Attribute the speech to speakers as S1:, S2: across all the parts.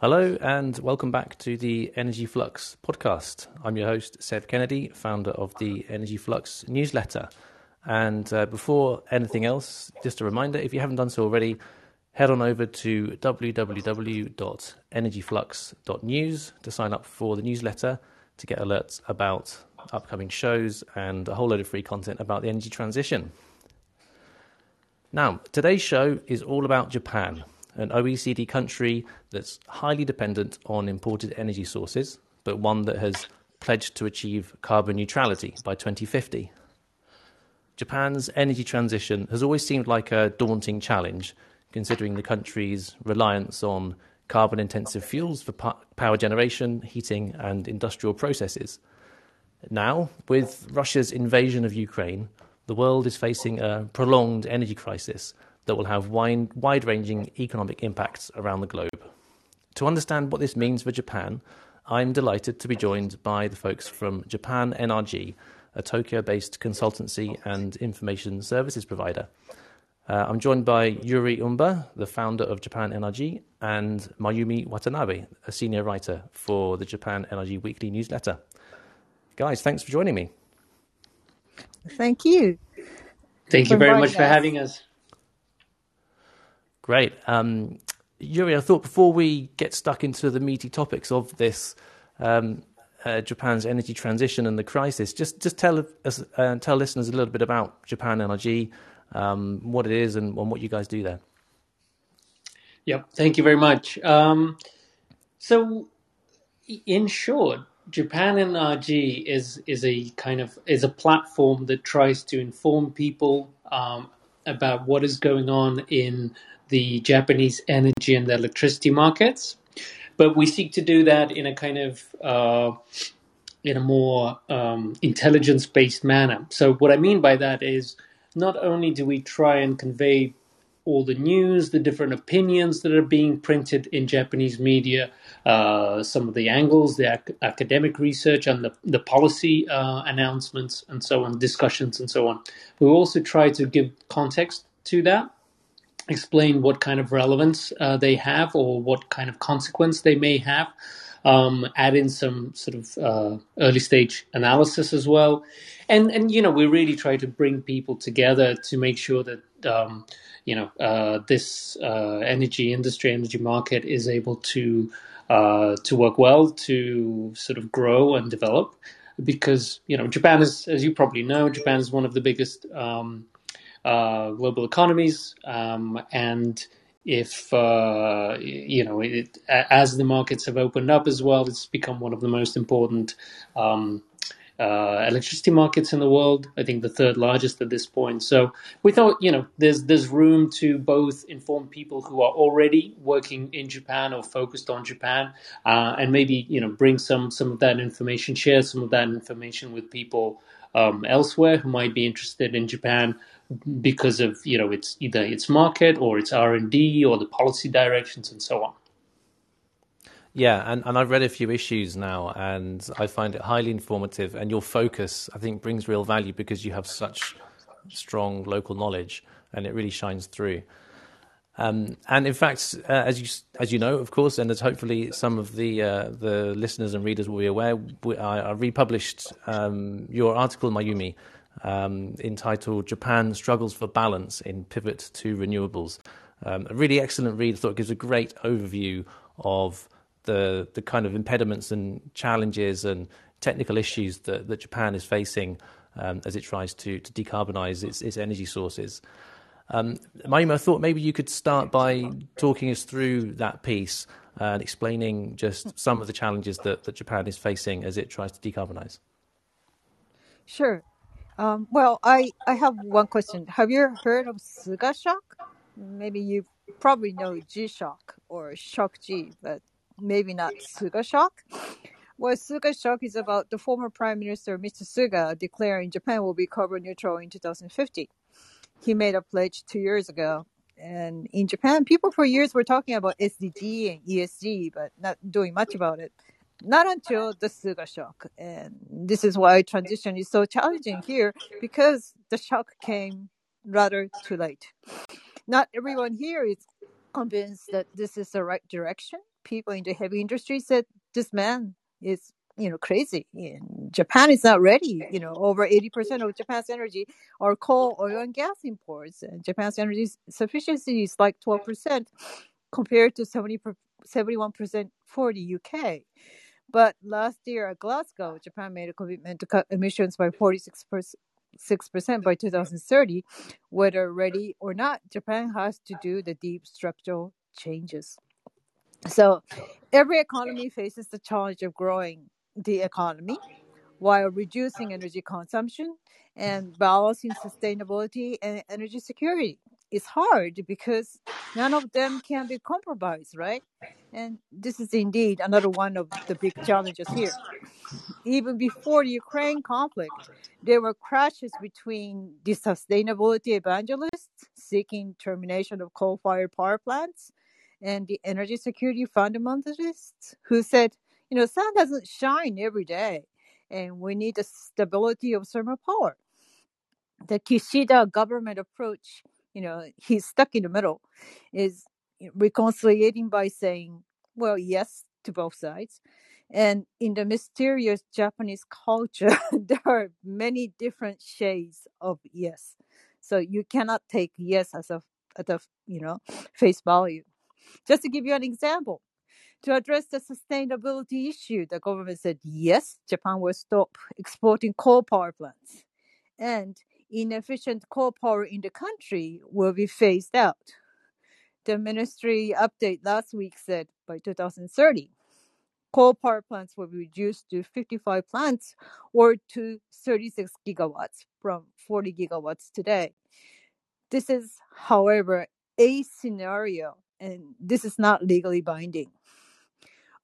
S1: Hello, and welcome back to the Energy Flux podcast. I'm your host, Seb Kennedy, founder of the Energy Flux newsletter. And uh, before anything else, just a reminder if you haven't done so already, head on over to www.energyflux.news to sign up for the newsletter to get alerts about upcoming shows and a whole load of free content about the energy transition. Now, today's show is all about Japan an OECD country that's highly dependent on imported energy sources, but one that has pledged to achieve carbon neutrality by 2050. Japan's energy transition has always seemed like a daunting challenge, considering the country's reliance on carbon intensive fuels for power generation, heating, and industrial processes. Now, with Russia's invasion of Ukraine, the world is facing a prolonged energy crisis that will have wide, wide ranging economic impacts around the globe. To understand what this means for Japan, I'm delighted to be joined by the folks from Japan NRG, a Tokyo based consultancy and information services provider. Uh, I'm joined by Yuriy Humber, the founder of Japan NRG, and Mayumi Watanabe, a senior writer for the Japan NRG weekly newsletter. Guys, thanks for joining me.
S2: Thank you.
S3: Thank you very much for having us.
S1: Great. Um, Yuriy, I thought before we get stuck into the meaty topics of this um, uh, Japan's energy transition and the crisis, just just tell us uh, tell listeners a little bit about Japan NRG, um, what it is, and, and, what you guys do there.
S3: Yep. Thank you very much. Um, so, in short, Japan NRG is is a kind of is a platform that tries to inform people um, about what is going on in the Japanese energy and the electricity markets. But we seek to do that in a kind of uh, in a more um, intelligence based manner. So what I mean by that is not only do we try and convey all the news, the different opinions that are being printed in Japanese media, uh, some of the angles, the ac- academic research, and the, the policy uh, announcements, and so on, discussions, and so on. We also try to give context to that explain what kind of relevance uh, they have or what kind of consequence they may have. Um, add in some sort of uh, early stage analysis as well, and and you know we really try to bring people together to make sure that um, you know uh, this uh, energy industry, energy market is able to uh, to work well, to sort of grow and develop, because you know Japan is, as you probably know, Japan is one of the biggest um, uh, global economies, um, and if uh, you know, it, as the markets have opened up as well, it's become one of the most important um, uh, electricity markets in the world. I think the third largest at this point. So we thought, you know, there's there's room to both inform people who are already working in Japan or focused on Japan, uh, and maybe you know bring some some of that information, share some of that information with people um, elsewhere who might be interested in Japan because of you know its either its market or its R and D or the policy directions and so on.
S1: Yeah, and, and I've read a few issues now, and I find it highly informative. And your focus, I think, brings real value because you have such strong local knowledge, and it really shines through. Um, and in fact, uh, as you as you know, of course, and as hopefully some of the uh, the listeners and readers will be aware, we, I, I republished um, your article, Mayumi, um, entitled Japan Struggles for Balance in Pivot to Renewables. Um, a really excellent read. I thought gives a great overview of the, the kind of impediments and challenges and technical issues that, that Japan is facing um, as it tries to, to decarbonize its, its energy sources. Um, I thought maybe you could start by talking us through that piece and explaining just some of the challenges that, that Japan is facing as it tries to decarbonize.
S2: Sure. Um, well, I, I have one question. Have you heard of Suga shock? Maybe you probably know G shock or shock G, but maybe not Suga shock. Well, Suga shock is about the former Prime Minister Mr. Suga declaring Japan will be carbon neutral in 2050. He made a pledge two years ago. And in Japan, people for years were talking about SDG and ESG, but not doing much about it not until the Suga shock. And this is why transition is so challenging here because the shock came rather too late. Not everyone here is convinced that this is the right direction. people in the heavy industry said this man is you know crazy. And Japan is not ready. You know, over eighty percent of Japan's energy are coal, oil, and gas imports, and Japan's energy sufficiency is like twelve percent compared to 70 71 percent for the UK. But last year at Glasgow, Japan made a commitment to cut emissions by 46 percent by 2030. Whether ready or not, Japan has to do the deep structural changes. So every economy faces the challenge of growing the economy while reducing energy consumption and balancing sustainability and energy security. It's hard because none of them can be compromised, right? And this is indeed another one of the big challenges here even before the Ukraine conflict, there were crashes between the sustainability evangelists seeking termination of coal fired power plants and the energy security fundamentalists who said, you know, sun doesn't shine every day and we need the stability of thermal power. The Kishida government approach, you know, he's stuck in the middle, is reconciliating by saying, well, yes to both sides and in the mysterious Japanese culture, there are many different shades of yes. So you cannot take yes as a at a you know face value. Just to give you an example, to address the sustainability issue, the government said yes, Japan will stop exporting coal power plants, and inefficient coal power in the country will be phased out. The ministry update last week said by 2030 coal power plants will be reduced to 55 plants or to 36 gigawatts from 40 gigawatts today. This is, however, a scenario, and this is not legally binding.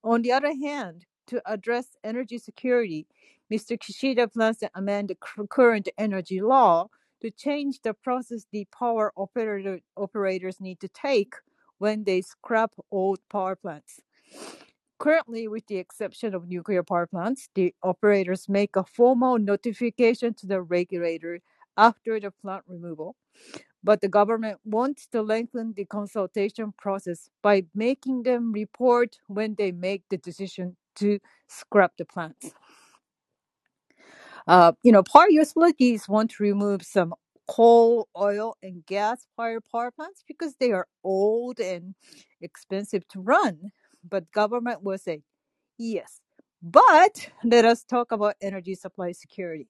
S2: On the other hand, to address energy security, Mr. Kishida plans to amend the current energy law to change the process the power operator, operators need to take when they scrap old power plants. Currently, with the exception of nuclear power plants, the operators make a formal notification to the regulator after the plant removal. But the government wants to lengthen the consultation process by making them report when they make the decision to scrap the plants. Uh, you know, part of power utilities want to remove some coal, oil, and gas fired power plants because they are old and expensive to run but government will say yes. But let us talk about energy supply security.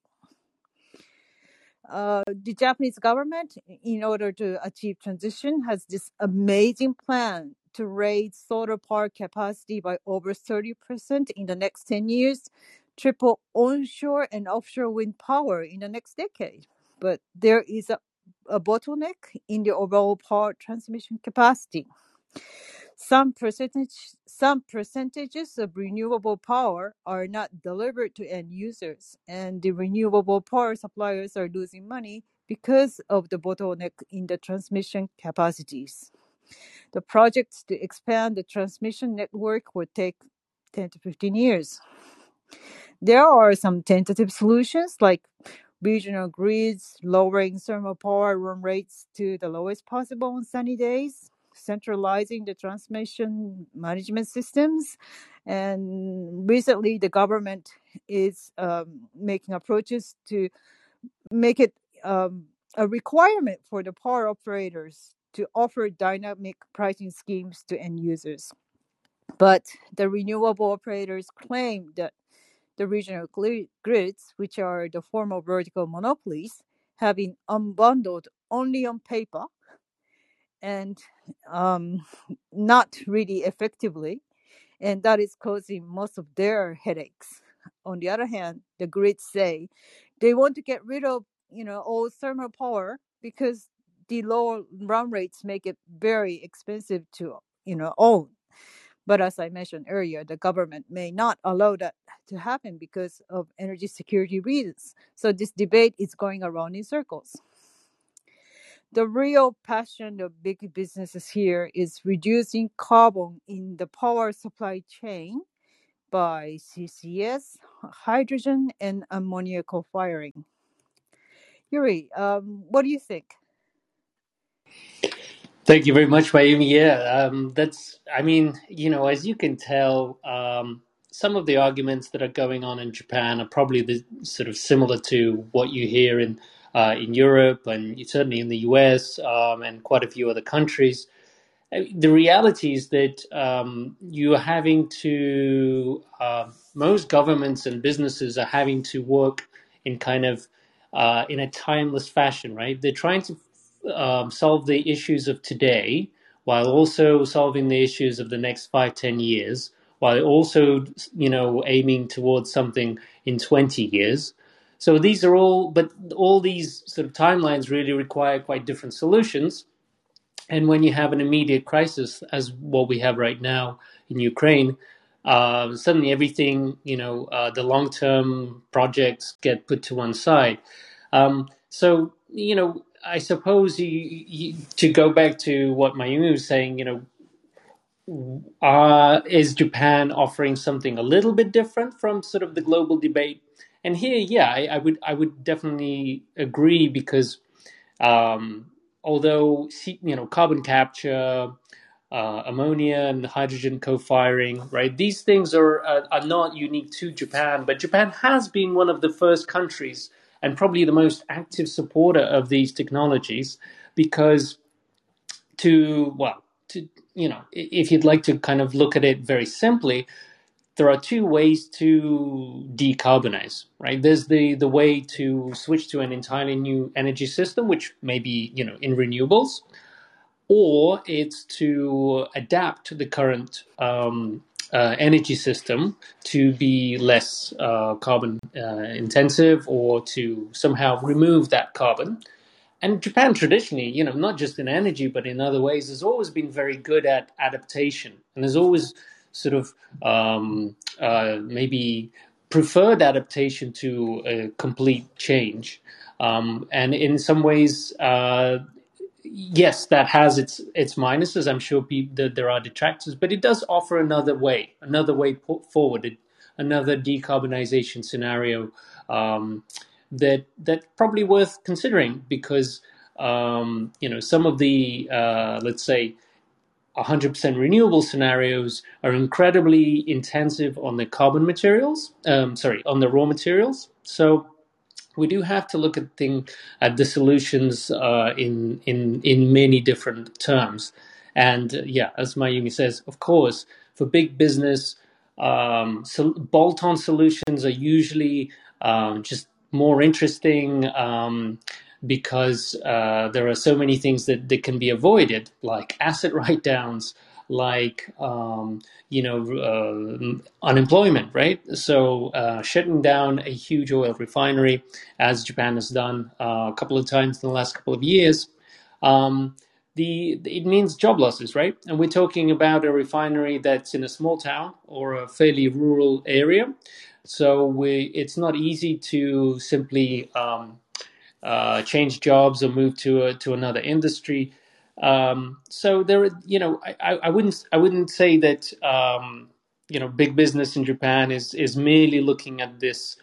S2: Uh, the Japanese government, in order to achieve transition, has this amazing plan to raise solar power capacity by over 30% in the next 10 years, triple onshore and offshore wind power in the next decade. But there is a, a bottleneck in the overall power transmission capacity. Some percentage some percentages of renewable power are not delivered to end users, and the renewable power suppliers are losing money because of the bottleneck in the transmission capacities. The projects to expand the transmission network would take 10 to 15 years. There are some tentative solutions like regional grids, lowering thermal power run rates to the lowest possible on sunny days, centralizing the transmission management systems. And recently, the government is um, making approaches to make it um, a requirement for the power operators to offer dynamic pricing schemes to end users. But the renewable operators claim that the regional grids, which are the former vertical monopolies, have been unbundled only on paper and um, not really effectively, and that is causing most of their headaches. On the other hand, the grids say they want to get rid of you know all thermal power because the low run rates make it very expensive to you know own. But as I mentioned earlier, the government may not allow that to happen because of energy security reasons. So this debate is going around in circles the real passion of big businesses here is reducing carbon in the power supply chain by CCS, hydrogen, and ammonia co-firing. Yuriy, um, what do you think?
S3: Thank you very much, Mayumi. Yeah, um, that's, I mean, you know, as you can tell, um, some of the arguments that are going on in Japan are probably the, sort of similar to what you hear in uh, in Europe and certainly in the US um, and quite a few other countries. Uh, The reality is that um, you are having to, uh, most governments and businesses are having to work in kind of uh, in a timeless fashion, right? They're trying to um, solve the issues of today while also solving the issues of the next five, ten years, while also, you know, aiming towards something in 20 years. So these are all, but all these sort of timelines really require quite different solutions. And when you have an immediate crisis, as what we have right now in Ukraine, uh, suddenly everything, you know, uh, the long term projects get put to one side. Um, so, you know, I suppose you, you, to go back to what Mayumi was saying, you know, uh, is Japan offering something a little bit different from sort of the global debate? And here, yeah, I, I would I would definitely agree because um, although you know carbon capture, uh, ammonia and hydrogen co-firing, right? These things are, are are not unique to Japan, but Japan has been one of the first countries and probably the most active supporter of these technologies because to well to you know if you'd like to kind of look at it very simply there are two ways to decarbonize right? There's the the way to switch to an entirely new energy system which may be you know in renewables or it's to adapt the current um, uh, energy system to be less uh, carbon uh, intensive or to somehow remove that carbon. And Japan traditionally, you know, not just in energy but in other ways, has always been very good at adaptation and has always sort of um, uh, maybe preferred adaptation to a complete change. Um, and in some ways, uh, yes, that has its its minuses. I'm sure people, that there are detractors, but it does offer another way, another way forward, another decarbonization scenario um, that that probably worth considering because um, you know some of the uh, let's say 100% renewable scenarios are incredibly intensive on the carbon materials, um, sorry, on the raw materials. So we do have to look at thing at the solutions uh, in in in many different terms. And uh, yeah, as Mayumi says, of course, for big business, um, so bolt-on solutions are usually um, just more interesting um, because uh, there are so many things that, that can be avoided, like asset write-downs, like um, you know uh, unemployment, right? So uh, shutting down a huge oil refinery, as Japan has done uh, a couple of times in the last couple of years, um, the it means job losses, right? And we're talking about a refinery that's in a small town or a fairly rural area. So we, it's not easy to simply um, uh, change jobs or move to a, to another industry. Um, so there, you know, I, I wouldn't I wouldn't say that um, you know big business in Japan is is merely looking at this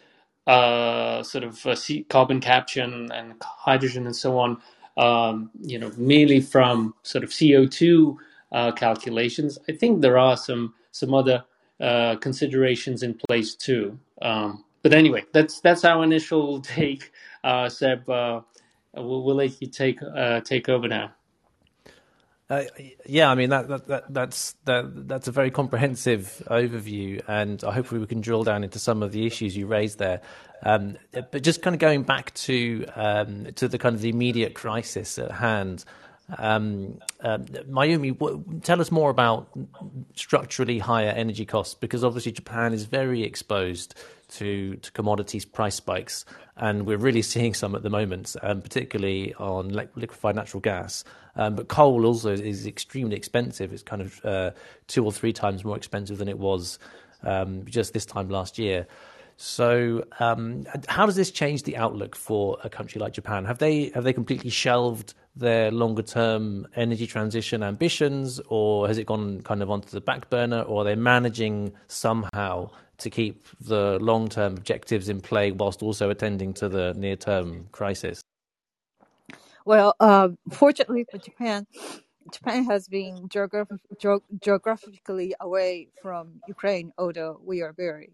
S3: uh, sort of uh, carbon capture and, hydrogen and so on, um, you know, merely from sort of CO two uh, calculations. I think there are some some other uh, considerations in place too. Um, but anyway, that's that's our initial take. Uh, Seb, uh, we'll, we'll, let you take take over now.
S1: Uh, yeah, I mean that, that, that that's that, that's a very comprehensive overview, and I hope we can drill down into some of the issues you raised there. Um, but just kind of going back to um, to the kind of the immediate crisis at hand, um, uh, Mayumi, w- tell us more about structurally higher energy costs because obviously Japan is very exposed to, to commodities price spikes, and we're really seeing some at the moment, um, particularly on liquefied natural gas. Um, but coal also is extremely expensive. It's kind of uh, two or three times more expensive than it was um, just this time last year. So, um, how does this change the outlook for a country like Japan? Have they have they completely shelved their longer term energy transition ambitions, or has it gone kind of onto the back burner, or are they managing somehow to keep the long term objectives in play whilst also attending to the near term crisis?
S2: Well, uh, fortunately for Japan, Japan has been geograph- geog- geographically away from Ukraine, although we are very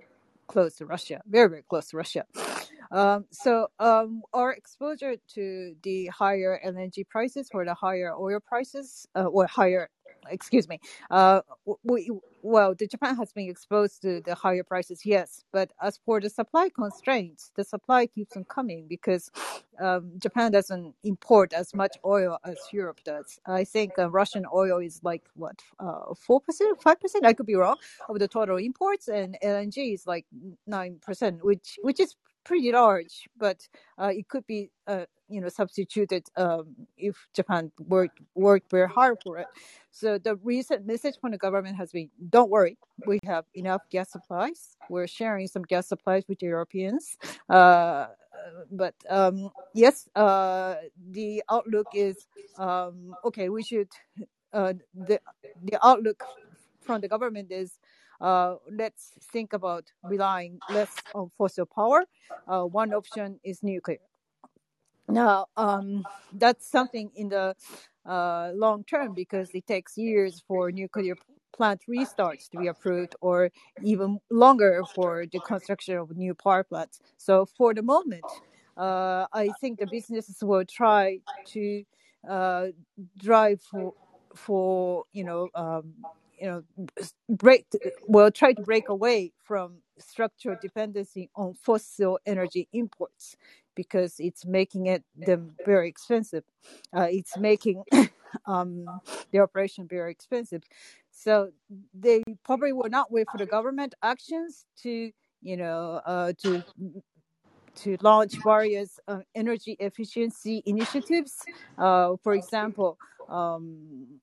S2: close to Russia, very, very close to Russia. Um, so um, our exposure to the higher LNG prices or the higher oil prices uh, or higher excuse me uh we well the japan has been exposed to the higher prices yes but as for the supply constraints the supply keeps on coming because um, japan doesn't import as much oil as europe does. I think uh, russian oil is like what uh, 4% 5% i could be wrong of the total imports and lng is like 9% which which is pretty large but uh, it could be uh, you know substituted um, if Japan worked worked very hard for it. So the recent message from the government has been: don't worry, we have enough gas supplies. We're sharing some gas supplies with the Europeans. Uh, but um, yes, uh, the outlook is um, okay. We should uh, the the outlook from the government is uh, let's think about relying less on fossil power. Uh, one option is nuclear. Now, um, that's something in the uh, long term because it takes years for nuclear plant restarts to be approved, or even longer for the construction of new power plants. So, for the moment, uh, I think the businesses will try to uh, drive for, for you know um, you know break will try to break away from structural dependency on fossil energy imports because it's making it them very expensive. Uh, it's making um, the operation very expensive. So they probably will not wait for the government actions to you know uh, to to launch various uh, energy efficiency initiatives. Uh, for example, um,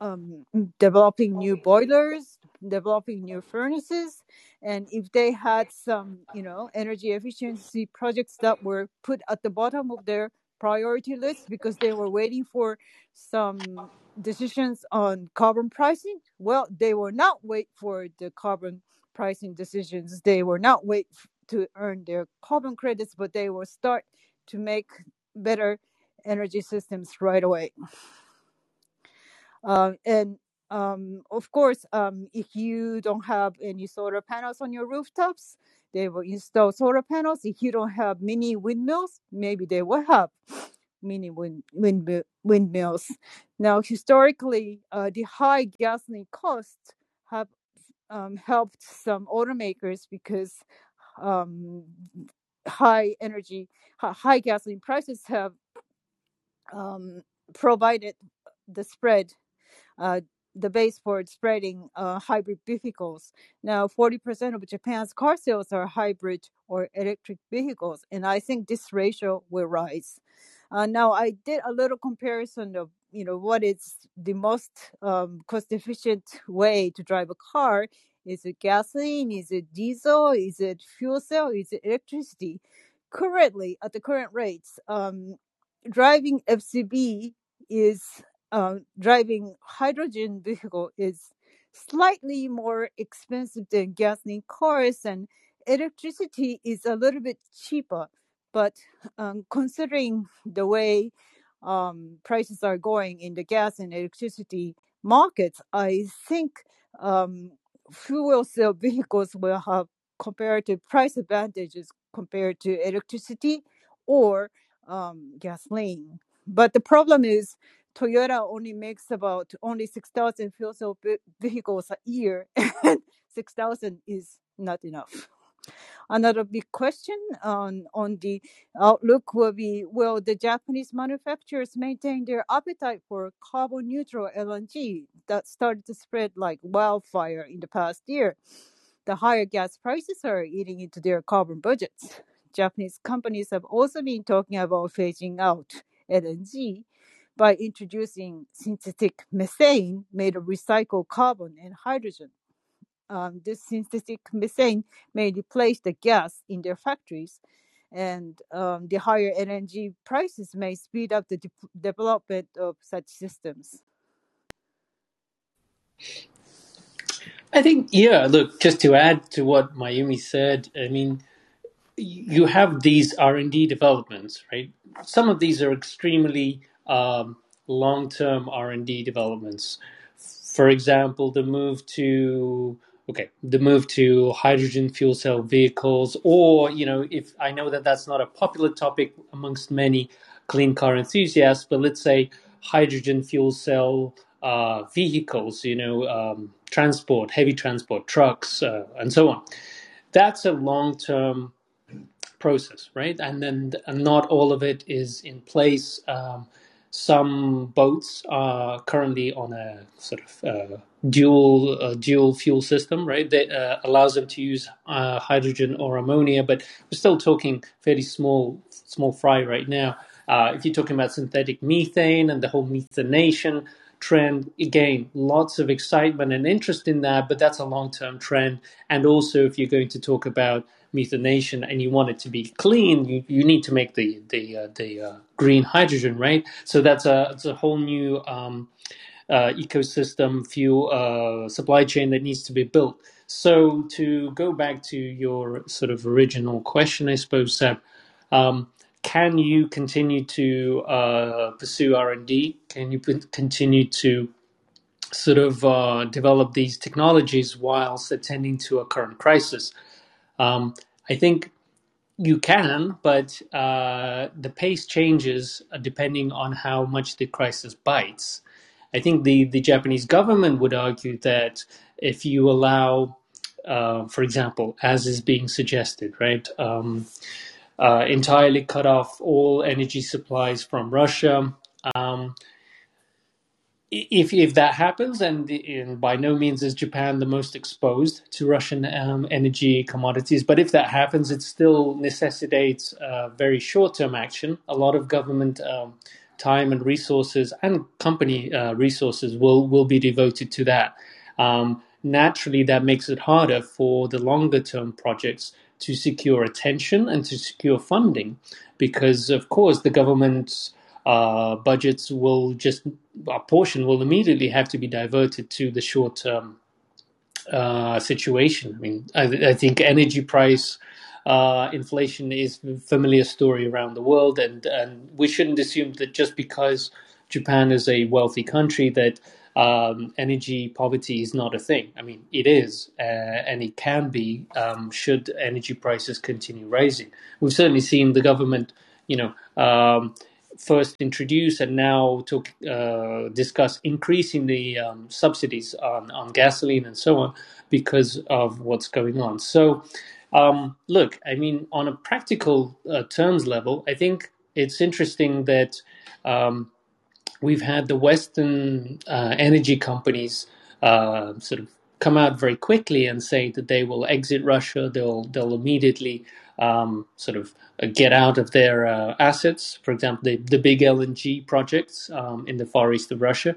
S2: um, developing new boilers, developing new furnaces, and if they had some, you know, energy efficiency projects that were put at the bottom of their priority list because they were waiting for some decisions on carbon pricing, well, they will not wait for the carbon pricing decisions. They will not wait to earn their carbon credits, but they will start to make better energy systems right away. Um, and um, of course, um, if you don't have any solar panels on your rooftops, they will install solar panels. If you don't have mini windmills, maybe they will have mini wind, wind windmills. Now, historically, uh, the high gasoline costs have um, helped some automakers because um, high energy, high gasoline prices have um, provided the spread the base for spreading uh, hybrid vehicles. Now, 40% of Japan's car sales are hybrid or electric vehicles, and I think this ratio will rise. Uh, now, I did a little comparison of you know what is the most um, cost efficient way to drive a car. Is it gasoline? Is it diesel? Is it fuel cell? Is it electricity? Currently, at the current rates, um, driving FCV is uh, driving hydrogen vehicle is slightly more expensive than gasoline cars and electricity is a little bit cheaper. But um, considering the way um, prices are going in the gas and electricity markets i think um, fuel cell vehicles will have comparative price advantages compared to electricity or um, gasoline. But the problem is Toyota only makes about only 6,000 fuel cell vehicles a year, and 6,000 is not enough. Another big question on, on the outlook will be Will the Japanese manufacturers maintain their appetite for carbon neutral LNG that started to spread like wildfire in the past year? The higher gas prices are eating into their carbon budgets. Japanese companies have also been talking about phasing out LNG by introducing synthetic methane made of recycled carbon and hydrogen. Um, this synthetic methane may replace the gas in their factories, and um, the higher LNG prices may speed up the de- development of such systems.
S3: I think, yeah, look, just to add to what Mayumi said, I mean, you have these R&D developments, right? Some of these are extremely um, long-term R&D developments. For example, the move to okay, the move to hydrogen fuel cell vehicles, or you know, if I know that that's not a popular topic amongst many clean car enthusiasts, but let's say hydrogen fuel cell uh, vehicles, you know, um, transport, heavy transport, trucks, uh, and so on. That's a long-term process, right? And then not all of it is in place. Um, some boats are currently on a sort of uh, dual uh, dual fuel system, right? That uh, allows them to use uh, hydrogen or ammonia, but we're still talking fairly small small fry right now. Uh, if you're talking about synthetic methane and the whole methanation trend, again, lots of excitement and interest in that, but that's a long term trend. And also, if you're going to talk about methanation and you want it to be clean, you, you need to make the the uh, the uh, green hydrogen, right? So that's a it's a whole new um, uh, ecosystem fuel uh, supply chain that needs to be built. So to go back to your sort of original question, I suppose, Seb, um, can you continue to uh, pursue R and D? Can you continue to sort of uh, develop these technologies whilst attending to a current crisis? Um, I think you can, but uh, the pace changes depending on how much the crisis bites. I think the, the Japanese government would argue that if you allow, uh, for example, as is being suggested, right, um, uh, entirely cut off all energy supplies from Russia, um, if if that happens, and, and, by no means is Japan the most exposed to Russian um, energy commodities, but if that happens, it still necessitates uh, very short term action. A lot of government um, time and resources and company uh, resources will will be devoted to that. Um, naturally, that makes it harder for the longer term projects to secure attention and to secure funding, because of course the government's uh, budgets will just a portion will immediately have to be diverted to the short term uh, situation. I mean, I, I think energy price uh, inflation is a familiar story around the world, and and we shouldn't assume that just because Japan is a wealthy country that um, energy poverty is not a thing. I mean, it is, uh, and it can be um, should energy prices continue rising. We've certainly seen the government, you know, um, first introduce and now to uh, discuss increasing the um, subsidies on, on gasoline and so on because of what's going on. So, um, look, I mean, on a practical uh, terms level, I think it's interesting that um, we've had the Western uh, energy companies uh, sort of come out very quickly and say that they will exit Russia. They'll they'll immediately um, sort of get out of their uh, assets. For example, the, the big LNG projects um, in the far east of Russia.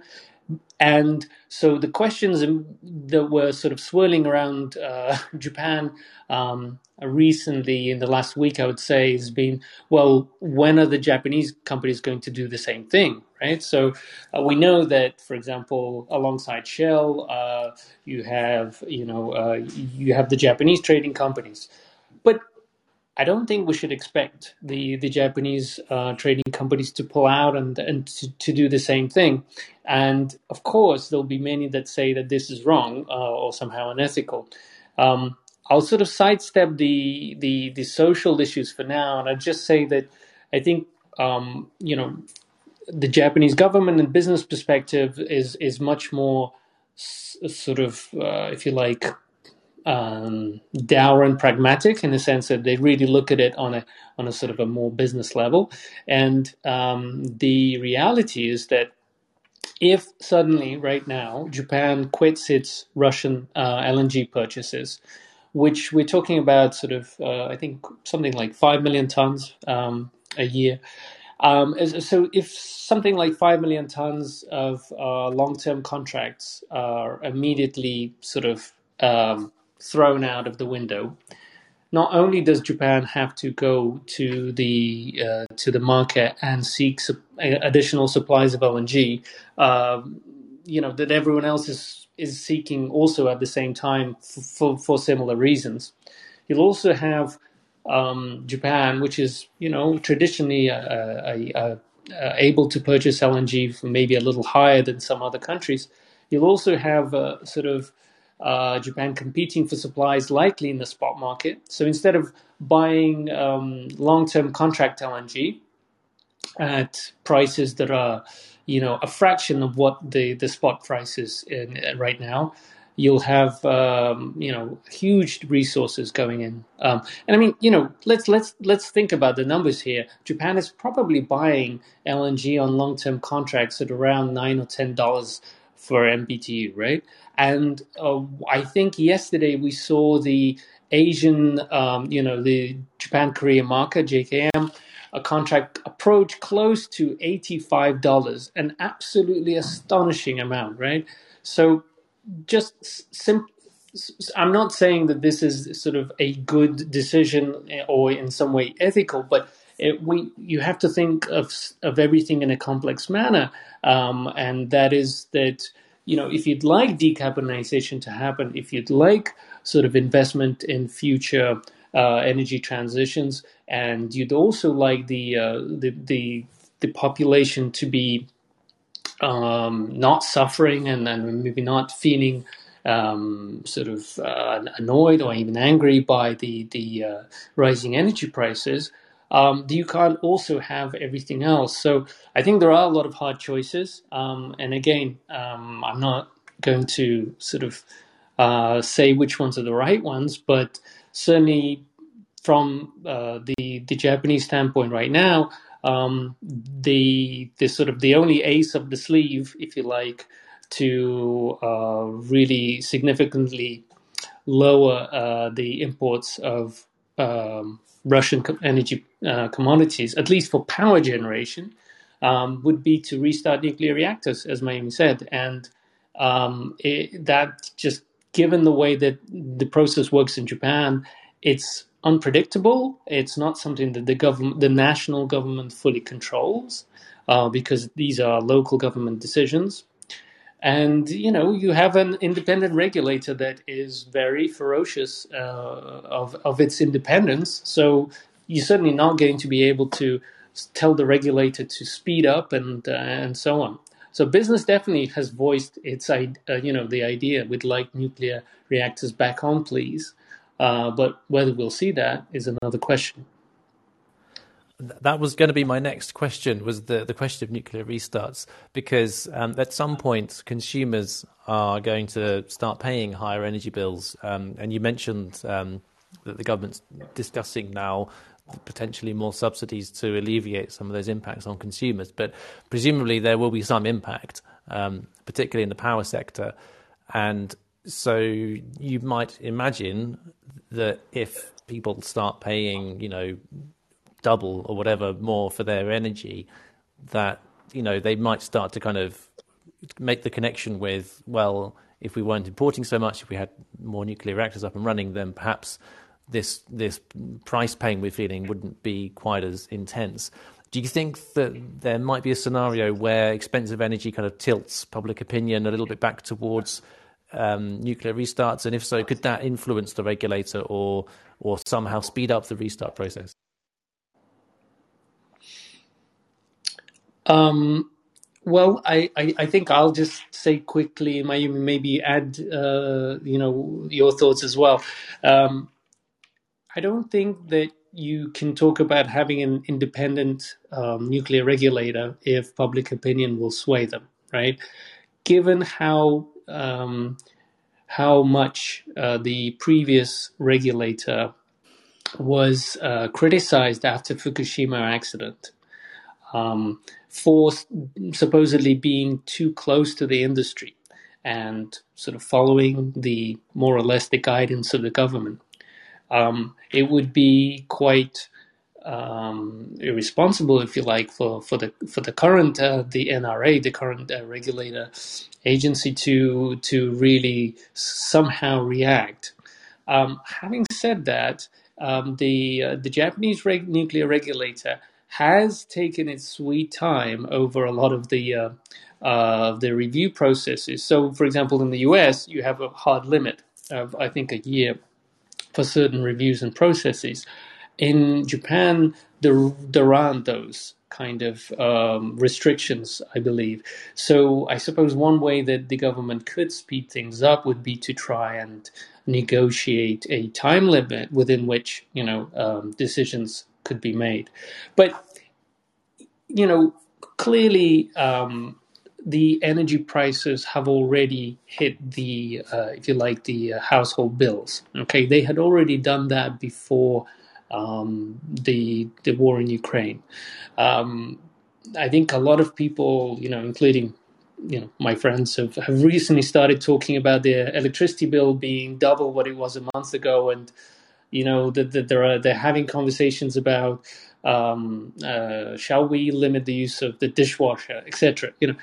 S3: And so the questions that were sort of swirling around uh, Japan um, recently in the last week, I would say, has been well, when are the Japanese companies going to do the same thing, right? So uh, we know that, for example, alongside Shell, uh, you have you know uh, you have the Japanese trading companies, but I don't think we should expect the the Japanese uh, trading companies to pull out and and to, to, do the same thing. And of course, there'll be many that say that this is wrong uh, or somehow unethical. Um, I'll sort of sidestep the the the social issues for now, and I just say that I think um, you know the Japanese government and business perspective is is much more s- sort of, uh, if you like, um, dour and pragmatic in the sense that they really look at it on a on a sort of a more business level. And um, the reality is that if suddenly, right now, Japan quits its Russian uh, LNG purchases, which we're talking about, sort of, uh, I think something like five million tons um, a year. Um, so if something like 5 million tons of uh, long-term contracts are immediately sort of um, thrown out of the window. Not only does Japan have to go to the uh, to the market and seek su- additional supplies of LNG, uh, you know that everyone else is is seeking also at the same time for, for similar reasons. You'll also have um, Japan, which is you know traditionally a, a, a, uh, able to purchase LNG for maybe a little higher than some other countries, you'll also have uh, sort of uh, Japan competing for supplies likely in the spot market. So instead of buying um, long-term contract LNG at prices that are, you know, a fraction of what the, the spot price is in, right now, you'll have um, you know huge resources going in. Um, and I mean, you know, let's let's let's think about the numbers here. Japan is probably buying LNG on long-term contracts at around nine or ten dollars for MBTU, right? And uh, I think yesterday we saw the Asian, um, you know, the Japan Korea market JKM a contract approach close to $85, an absolutely astonishing amount, right? So just sim- I'm not saying that this is sort of a good decision or in some way ethical, but it, we you have to think of of everything in a complex manner, um, and that is that you know if you'd like decarbonization to happen, if you'd like sort of investment in future uh, energy transitions, and you'd also like the uh, the, the the population to be um, not suffering and, and maybe not feeling um, sort of uh, annoyed or even angry by the the uh, rising energy prices, um, you can't also have everything else. So I think there are a lot of hard choices. Um, and again, um, I'm not going to sort of uh, say which ones are the right ones, but certainly from uh, the the Japanese standpoint right now, um, the the sort of the only ace of the sleeve, if you like, to uh, really significantly lower uh, the imports of um, Russian energy uh, commodities, at least for power generation, um, would be to restart nuclear reactors, as Mayumi said, and um, it, that just given the way that the process works in Japan, it's unpredictable. It's not something that the government, the national government, fully controls uh, because these are local government decisions. And you know, you have an independent regulator that is very ferocious uh, of of its independence. So you're certainly not going to be able to tell the regulator to speed up and uh, and so on. So business definitely has voiced its uh, you know the idea we'd like nuclear reactors back on, please. Uh, but whether we'll see that is another question.
S1: That was going to be my next question. Was the the question of nuclear restarts? Because um, at some point, consumers are going to start paying higher energy bills. Um, and you mentioned um, that the government's discussing now potentially more subsidies to alleviate some of those impacts on consumers. But presumably, there will be some impact, um, particularly in the power sector. And so you might imagine that if people start paying, you know, double or whatever more for their energy, that you know they might start to kind of make the connection with well, if we weren't importing so much, if we had more nuclear reactors up and running, then perhaps this this price pain we're feeling wouldn't be quite as intense. Do you think that there might be a scenario where expensive energy kind of tilts public opinion a little bit back towards um, nuclear restarts? And if so, could that influence the regulator or or somehow speed up the restart process?
S3: Um, well, I, I, I, think I'll just say quickly, maybe add uh, you know your thoughts as well. Um, I don't think that you can talk about having an independent um, nuclear regulator if public opinion will sway them, right? Given how um, how much uh, the previous regulator was uh, criticized after Fukushima accident um, for supposedly being too close to the industry and sort of following the more or less the guidance of the government. Um, it would be quite um, irresponsible, if you like, for, for the for the current uh, the NRA, the current uh, regulator agency, to to really somehow react. Um, having said that, um, the uh, the Japanese reg- nuclear regulator has taken its sweet time over a lot of the uh, uh, the review processes. So, for example, in the U.S., you have a hard limit of I think a year for certain reviews and processes. In Japan, there, there aren't those kind of um, restrictions, I believe. So I suppose one way that the government could speed things up would be to try and negotiate a time limit within which you know um, decisions could be made. But you know, clearly. Um, the energy prices have already hit the, uh, if you like, the uh, household bills. Okay, they had already done that before um, the the war in Ukraine. Um, I think a lot of people, you know, including you know my friends, have, have recently started talking about their electricity bill being double what it was a month ago, and you know that, that they're they're having conversations about um, uh, shall we limit the use of the dishwasher, etc. You know,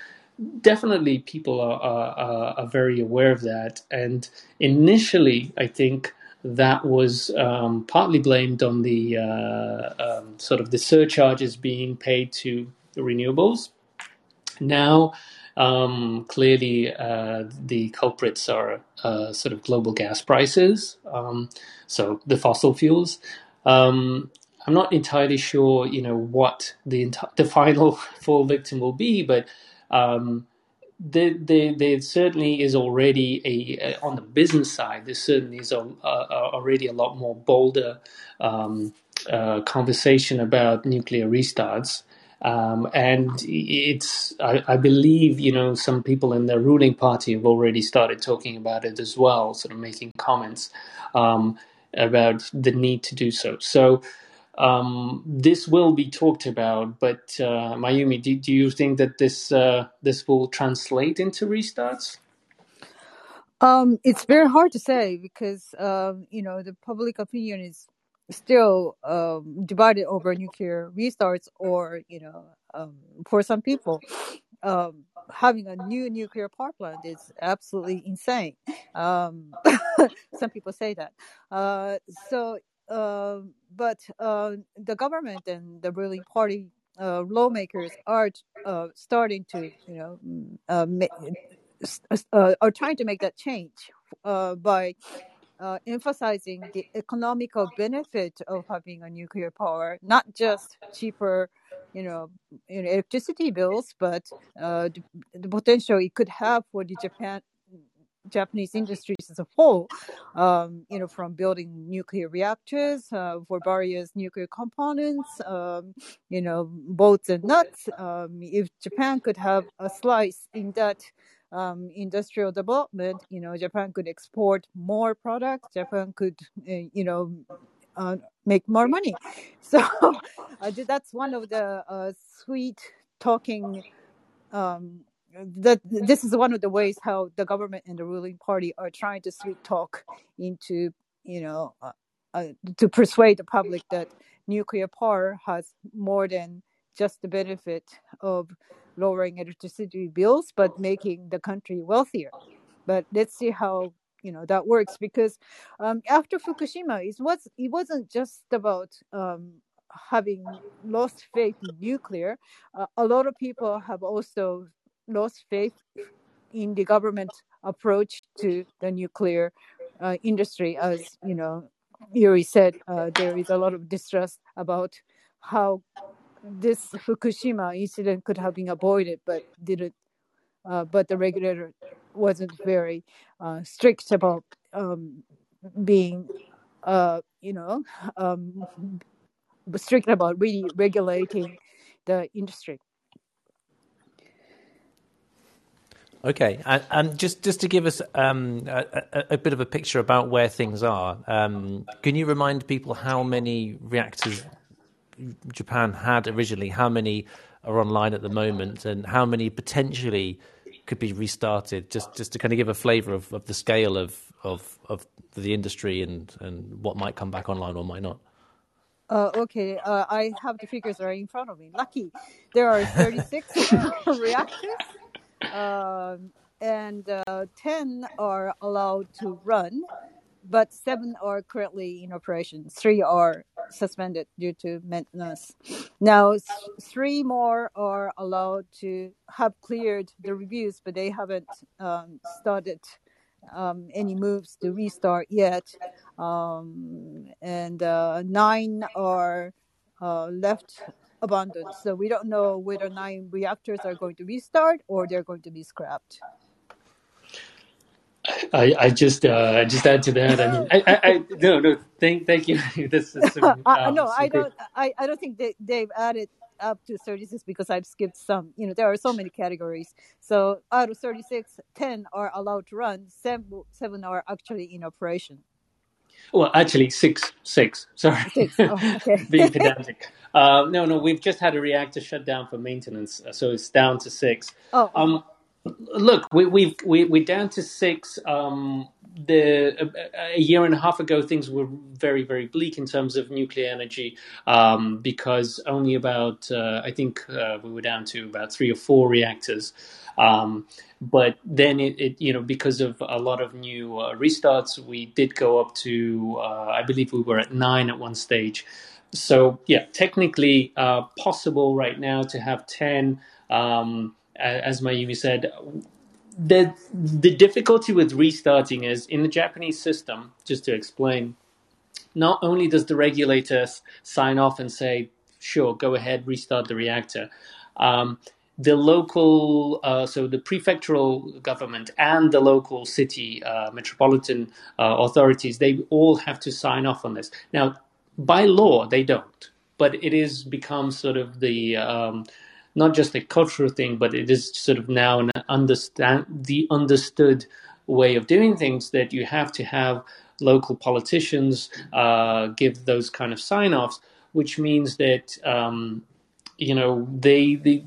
S3: definitely people are, are, are very aware of that, and initially, I think that was um, partly blamed on the uh, um, sort of the surcharges being paid to renewables. Now, um, clearly, uh, the culprits are uh, sort of global gas prices, um, so the fossil fuels. Um, I'm not entirely sure, you know, what the the final full victim will be, but um, there, there, there certainly is already a, on the business side. There certainly is a, a already a lot more bolder um, uh, conversation about nuclear restarts. Um, and it's, I, I, believe, you know, some people in the ruling party have already started talking about it as well, sort of making comments um, about the need to do so. So, um, this will be talked about, but uh, Mayumi, do, do you think that this uh, this will translate into restarts?
S2: Um, it's very hard to say because um, you know the public opinion is still um, divided over nuclear restarts, or you know, um, for some people, um, having a new nuclear power plant is absolutely insane. Um, some people say that. Uh, so but uh, the government and the ruling party uh, lawmakers are uh, starting to, you know, mm, uh, are trying to make that change by emphasizing the economical benefit of having a nuclear power, not just cheaper you know, you know electricity bills, but uh, the, the, potential it could have for the Japan Japanese industries as a whole, um, you know, from building nuclear reactors uh, for various nuclear components, um, you know, bolts and nuts. Um, if Japan could have a slice in that um, industrial development, you know, Japan could export more products. Japan could, uh, you know, uh, make more money. So uh, that's one of the uh, sweet talking um, that this is one of the ways how the government and the ruling party are trying to sweet talk into you know uh, uh, to persuade the public that nuclear power has more than just the benefit of lowering electricity bills but making the country wealthier. But let's see how you know that works because um, after fukushima it was it wasn't just about um, having lost faith in nuclear. Uh, a lot of people have also lost faith in the government approach to the nuclear uh, industry. As you know, Yuriy said, uh, there is a lot of distrust about how this Fukushima incident could have been avoided, but didn't. Uh, but the regulator wasn't very uh, strict about um, being, uh, you know, um, strict about really regulating the industry.
S1: Okay, and, and, just just to give us um, a, a, bit of a picture about where things are, um, can you remind people how many reactors Japan had originally, how many are online at the moment, and how many potentially could be restarted? Just just to kind of give a flavour of, of the scale of, of of the industry and and what might come back online or might not.
S2: Uh, okay, uh, I have the figures right in front of me. Lucky, there are 36 reactors um, and uh, 10 are allowed to run, but seven are currently in operation. Three are suspended due to maintenance. Now, three more are allowed to have cleared the reviews, but they haven't um, started um, any moves to restart yet. um, and uh, nine are uh, left abandoned. So we don't know whether nine reactors are going to restart or they're going to be scrapped.
S3: I, I just uh, just add to that. I mean, I, I, I no no thank thank you. this is some,
S2: I,
S3: um,
S2: no, I don't. I, I don't think they, they've added up to 36 because I've skipped some. You know, there are so many categories. So out of 36, 10 are allowed to run. Seven, seven are actually in operation.
S3: Well, actually, six six. Sorry,
S2: Six. Oh, okay.
S3: being pedantic. Uh, no no, we've just had a reactor shut down for maintenance, uh, so it's down to six.
S2: oh,
S3: Um, look, we, we've we, we're down to six. Um, the a, a year and a half ago, things were very very bleak in terms of nuclear energy um, because only about uh, I think uh, we were down to about three or four reactors. Um, but then it, it, you know, because of a lot of new uh, restarts, we did go up to uh, I believe we were at nine at one stage. So yeah, technically uh, possible right now to have ten. Um, as Mayumi said, the the difficulty with restarting is in the Japanese system. Just to explain, not only does the regulator sign off and say, "Sure, go ahead, restart the reactor," um, the local, uh, so the prefectural government and the local city uh, metropolitan uh, authorities, they all have to sign off on this. Now, by law, they don't, but it is become sort of the um, not just a cultural thing, but it is sort of now an understand the understood way of doing things that you have to have local politicians uh, give those kind of sign offs, which means that um, you know they the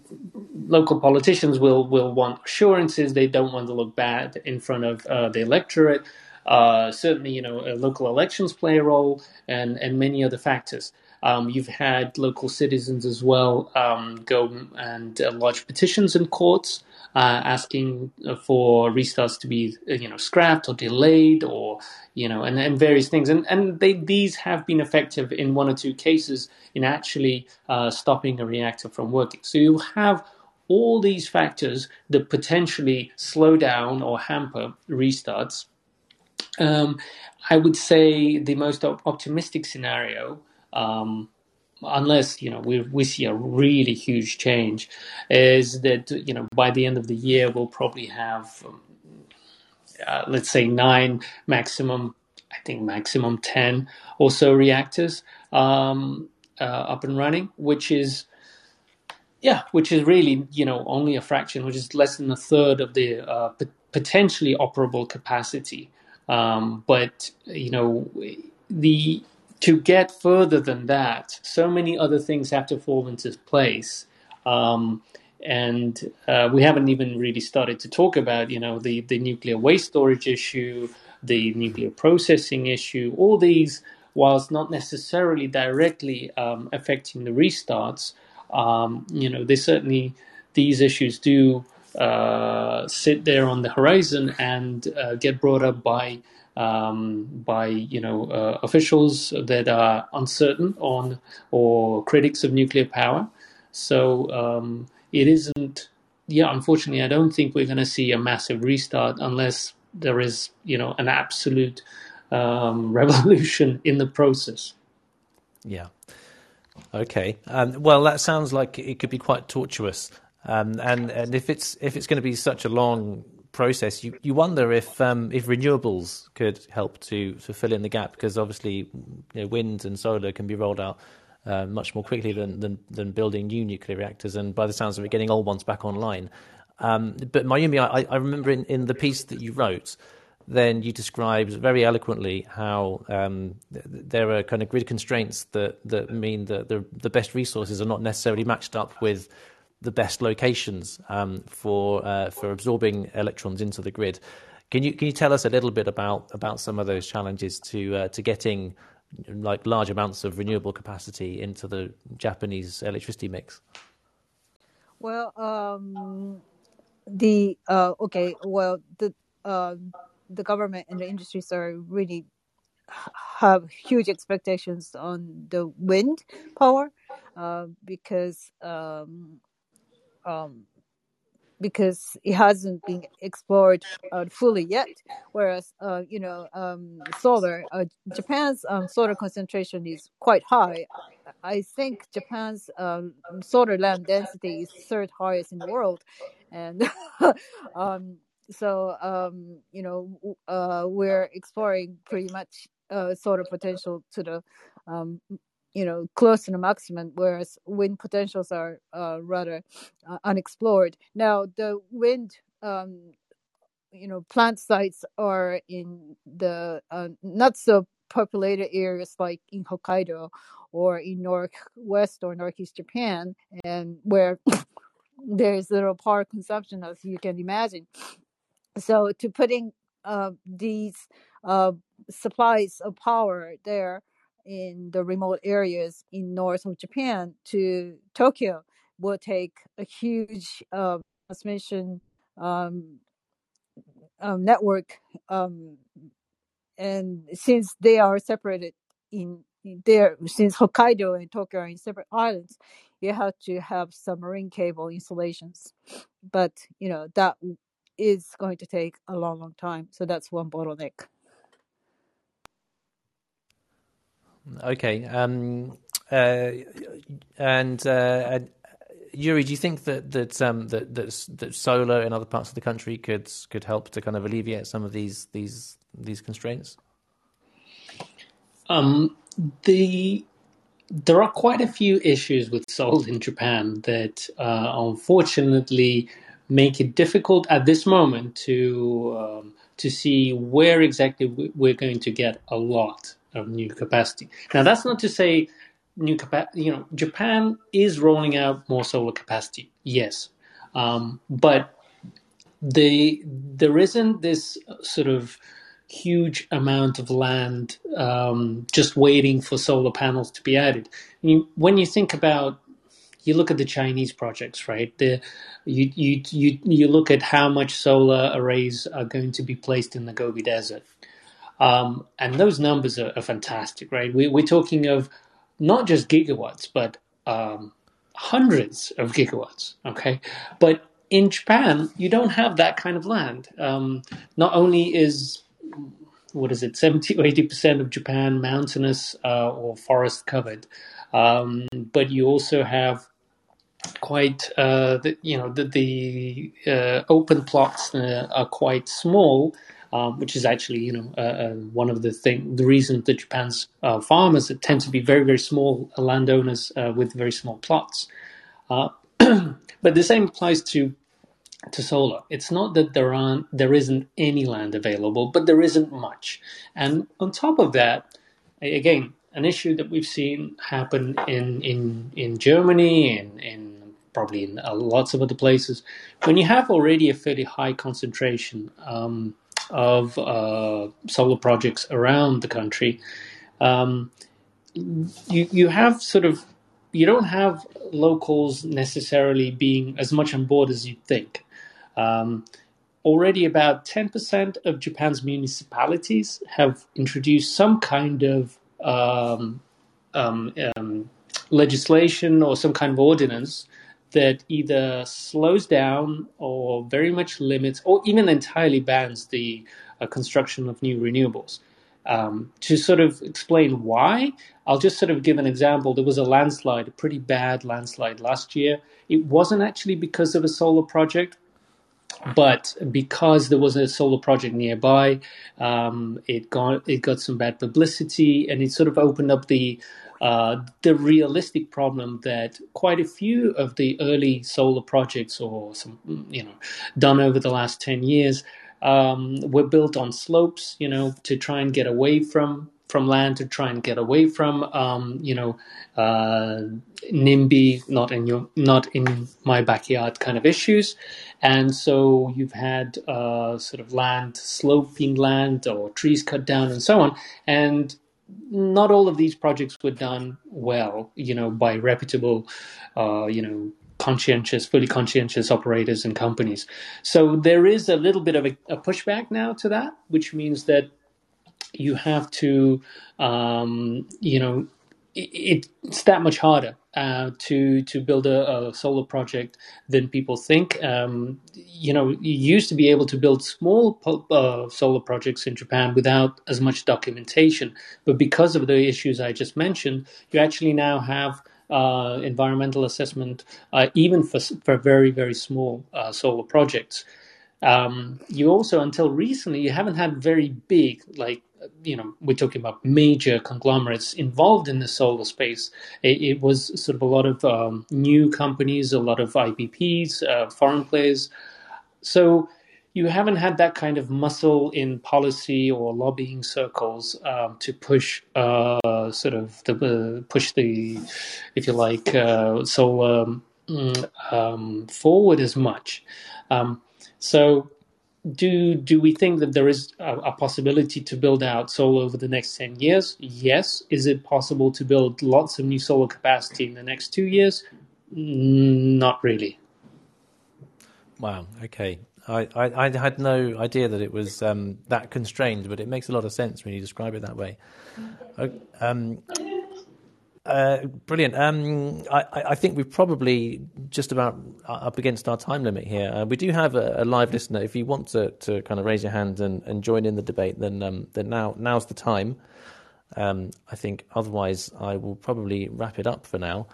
S3: local politicians will will want assurances. They don't want to look bad in front of uh, the electorate. Uh, certainly, you know, local elections play a role, and and many other factors. Um, you've had local citizens as well um, go and uh, lodge petitions in courts uh, asking for restarts to be, you know, scrapped or delayed, or you know, and, and various things. And and they, these have been effective in one or two cases in actually uh, stopping a reactor from working. So you have all these factors that potentially slow down or hamper restarts. Um, I would say the most op- optimistic scenario, um, unless you know we we see a really huge change, is that you know by the end of the year we'll probably have um, uh, let's say nine maximum. I think maximum ten or so reactors um, uh, up and running, which is yeah, which is really you know only a fraction, which is less than a third of the uh, p- potentially operable capacity. Um, but you know the to get further than that, so many other things have to fall into place. Um, and uh, we haven't even really started to talk about, you know, the, the nuclear waste storage issue, the nuclear processing issue, all these, whilst not necessarily directly um, affecting the restarts, um, you know, they certainly, these issues do uh, sit there on the horizon and uh, get brought up by um, by you know uh, officials that are uncertain on or critics of nuclear power. So um, it isn't. Yeah, unfortunately, I don't think we're going to see a massive restart unless there is you know an absolute um, revolution in the process.
S1: Yeah. Okay. Well, that sounds like it could be quite tortuous. Um, and and if it's if it's going to be such a long process, you, you wonder if um, if renewables could help to, to fill in the gap because obviously you know, wind and solar can be rolled out uh, much more quickly than, than than building new nuclear reactors and by the sounds of it, getting old ones back online. Um, but Mayumi, I, I remember in, in the piece that you wrote, then you described very eloquently how um, th- there are kind of grid constraints that, that mean that the, the best resources are not necessarily matched up with the best locations um, for uh, for absorbing electrons into the grid. Can you can you tell us a little bit about about some of those challenges to uh, to getting like large amounts of renewable capacity into the Japanese electricity mix?
S2: Well, um, the uh, okay. Well, the uh, the government and the industries are really have huge expectations on the wind power uh, because um, um, because it hasn't been explored uh, fully yet. Whereas, uh, you know, um, solar, uh, Japan's um, solar concentration is quite high. I think Japan's um, solar land density is third highest in the world, and um, so um, you know uh, we're exploring pretty much uh, solar potential to the um, you know close to the maximum whereas wind potentials are uh, rather uh, unexplored. Now the wind um, you know plant sites are in the uh, not so populated areas like in hokkaido or in northwest or northeast japan and where there's little power consumption as you can imagine. So to putting uh, these uh, supplies of power there in the remote areas in north of Japan to Tokyo will take a huge uh, transmission um, um, network. Um, and since they are separated in there, since Hokkaido and Tokyo are in separate islands, you have to have submarine cable installations. But you know that is going to take a long, long time. So that's one bottleneck.
S1: Okay. Um, uh, and uh, Yuriy, do you think that that, um, that that that solar in other parts of the country could could help to kind of alleviate some of these these these constraints?
S3: Um, the there are quite a few issues with solar in Japan that uh, unfortunately make it difficult at this moment to um, to see where exactly we're going to get a lot of new capacity. Now, that's not to say new capacity. You know, Japan is rolling out more solar capacity, yes, um, but the there isn't this sort of huge amount of land um, just waiting for solar panels to be added. You, when you think about you look at the Chinese projects, right? The, you, you, you, you look at how much solar arrays are going to be placed in the Gobi Desert. Um, and those numbers are, are fantastic, right? We, are talking of not just gigawatts, but um, hundreds of gigawatts, okay? But in Japan, you don't have that kind of land. Um, not only is what is it, 70 or 80% of Japan mountainous uh, or forest covered, um, but you also have quite uh, the, you know the, the uh, open plots uh, are quite small, um, which is actually you know uh, uh, one of the thing the reasons that Japan's uh, farmers tend to be very very small landowners with very small plots. but the same applies to to solar. It's not that there aren't there isn't any land available, but there isn't much. And on top of that, again, an issue that we've seen happen in in in Germany and in probably in uh, lots of other places, when you have already a fairly high concentration um, of uh, solar projects around the country, um, you you have sort of you don't have locals necessarily being as much on board as you'd think. Um, already about 10% of Japan's municipalities have introduced some kind of um, um, um, legislation or some kind of ordinance that either slows down or very much limits or even entirely bans the uh, construction of new renewables. Um, to sort of explain why, I'll just sort of give an example. There was a landslide, a pretty bad landslide last year. It wasn't actually because of a solar project, but because there was a solar project nearby, um, it got it got some bad publicity, and it sort of opened up the uh, the realistic problem that quite a few of the early solar projects, or some you know, done over the last ten years, um, were built on slopes, you know, to try and get away from from land to try and get away from, um, you know, uh, NIMBY, not in your, not in my backyard kind of issues, and so you've had uh, sort of land sloping land or trees cut down and so on, and not all of these projects were done well, you know, by reputable, uh, you know, conscientious, fully conscientious operators and companies. So there is a little bit of a, a pushback now to that, which means that you have to, um, you know, it's that much harder uh, to to build a, a, solar project than people think. Um, you know, you used to be able to build small uh, solar projects in Japan without as much documentation, but because of the issues I just mentioned, you actually now have uh, environmental assessment uh, even for for very very small uh, solar projects. Um, you also, until recently, you haven't had very big like you know, we're talking about major conglomerates involved in the solar space. It, it was sort of a lot of um, new companies, a lot of IPPs, uh, foreign players. So you haven't had that kind of muscle in policy or lobbying circles um, to push uh, sort of the uh, push the, if you like, uh, solar mm, um, forward as much. Um, so do do we think that there is a, a, possibility to build out solar over the next 10 years? Yes. Is it possible to build lots of new solar capacity in the next two years? Not really.
S1: Wow. Okay. I, I, I had no idea that it was um, that constrained, but it makes a lot of sense when you describe it that way. Um, uh, brilliant. Um, I, I, think we've probably just about up against our time limit here. Uh, we do have a, a, live listener. If you want to, to kind of raise your hand and, and join in the debate, then um, then now now's the time. Um, I think otherwise I will probably wrap it up for now.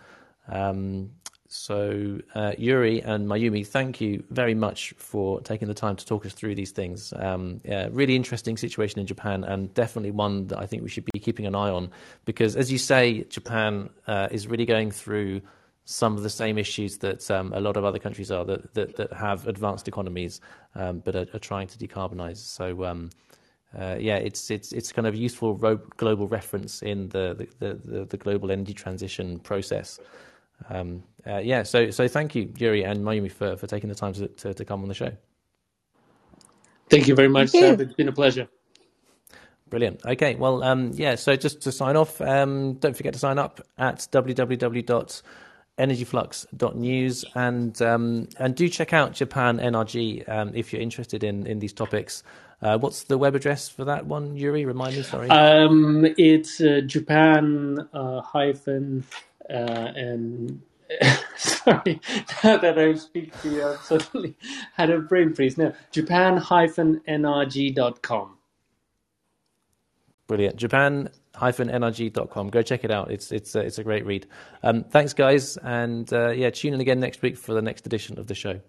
S1: Um, so, uh, Yuriy and Mayumi, thank you very much for taking the time to talk us through these things. Um, yeah, really interesting situation in Japan, and definitely one that I think we should be keeping an eye on because, as you say, Japan uh, is really going through some of the same issues that um, a lot of other countries are that that, that have advanced economies um, but are, are, trying to decarbonize. So. Um, uh, yeah, it's it's it's kind of a useful global reference in the the, the the global energy transition process. Um, uh, yeah, so so thank you, Yuriy and Mayumi, for, for taking the time to, to, to come on the show.
S3: Thank you very much, Seb. It's been a pleasure.
S1: Brilliant. Okay, well, um, yeah, so just to sign off, um, don't forget to sign up at www.energyflux.news and um, and do check out Japan NRG um, if you're interested in, in these topics. Uh, what's the web address for that one, Yuriy? Remind me, sorry.
S3: Um, it's uh, Japan uh, hyphen uh, and sorry that I speak to you, I've suddenly had a brain freeze. Now, japan-nrg.com.
S1: Brilliant. Japan-nrg.com. Go check it out. It's it's uh, it's a great read. Um, thanks, guys, and uh, yeah, tune in again next week for the next edition of the show.